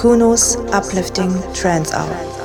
Kuno's uplifting trance hour.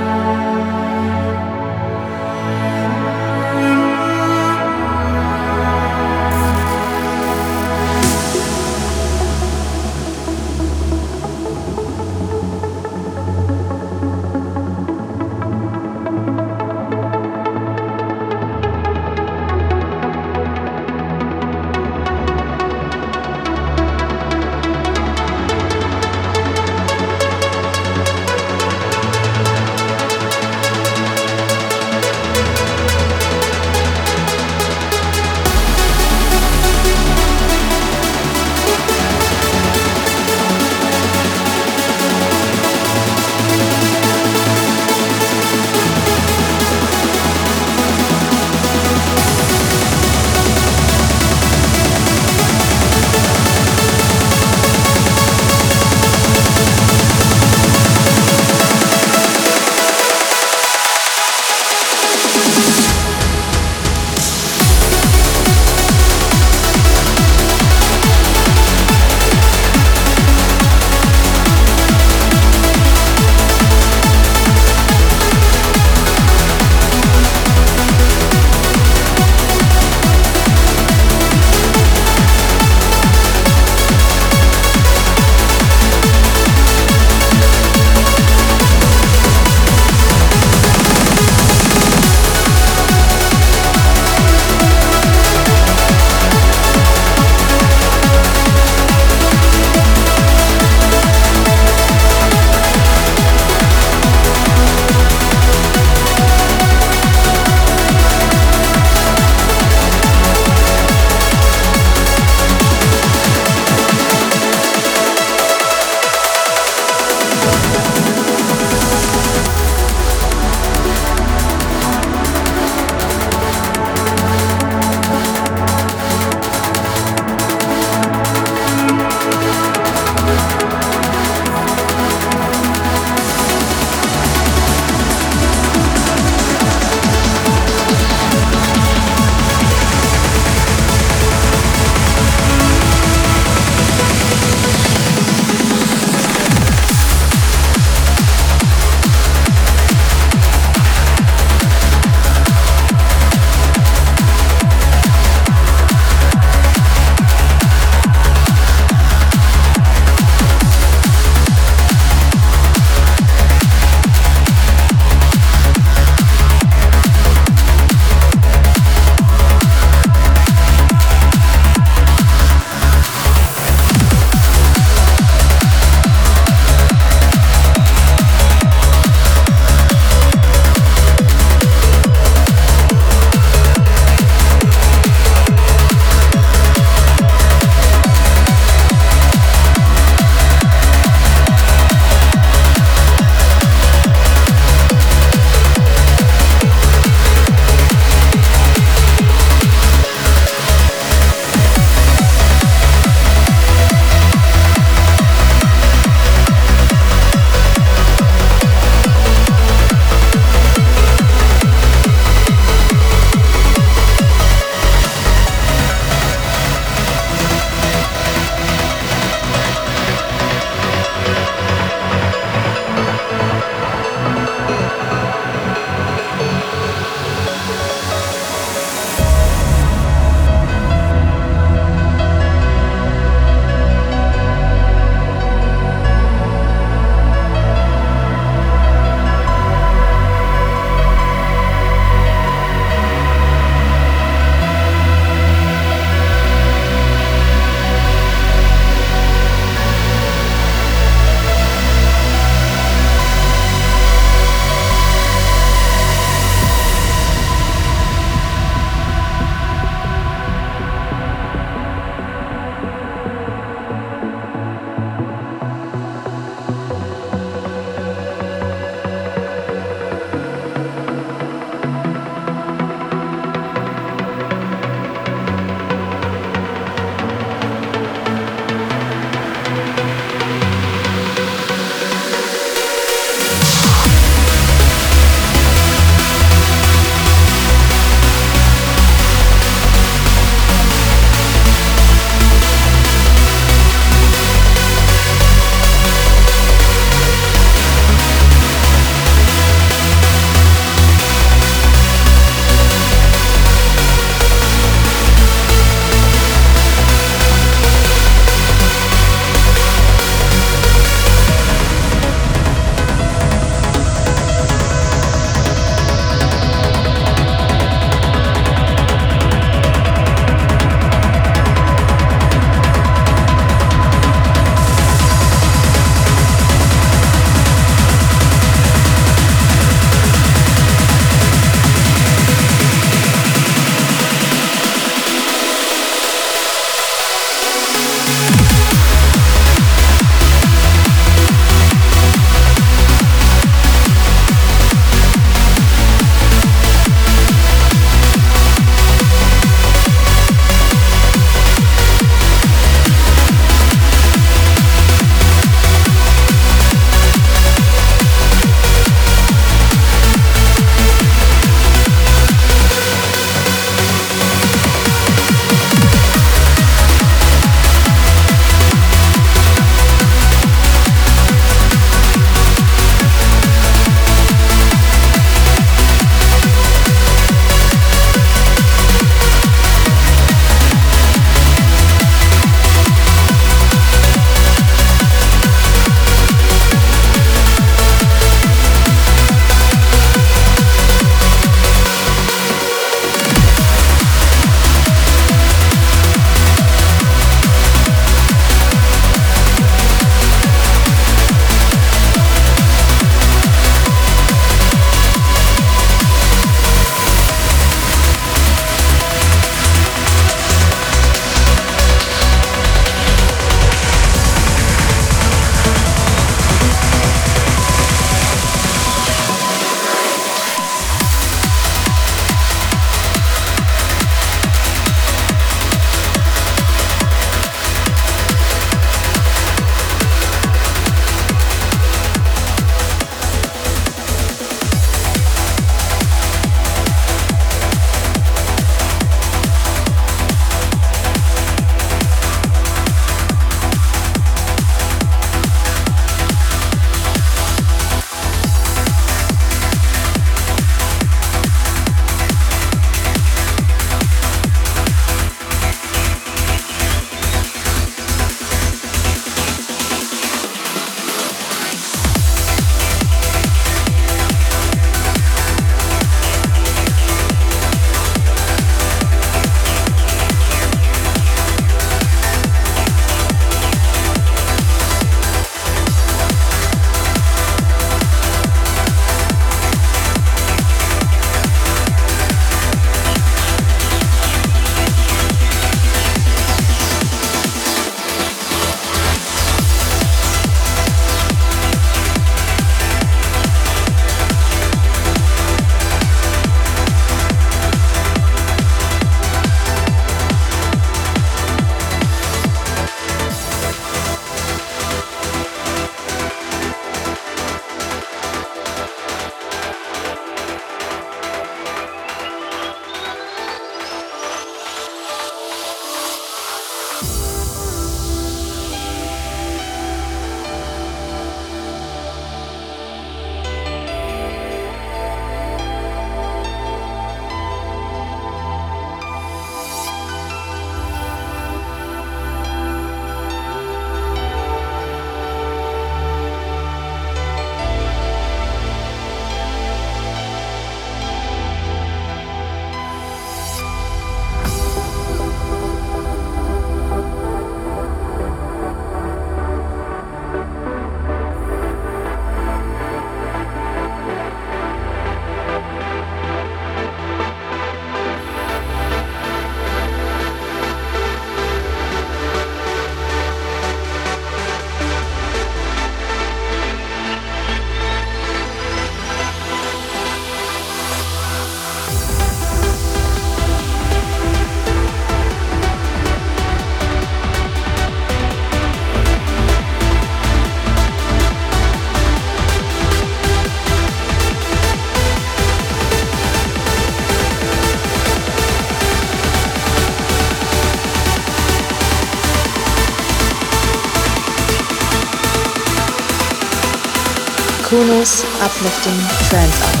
Kuno's uplifting trance.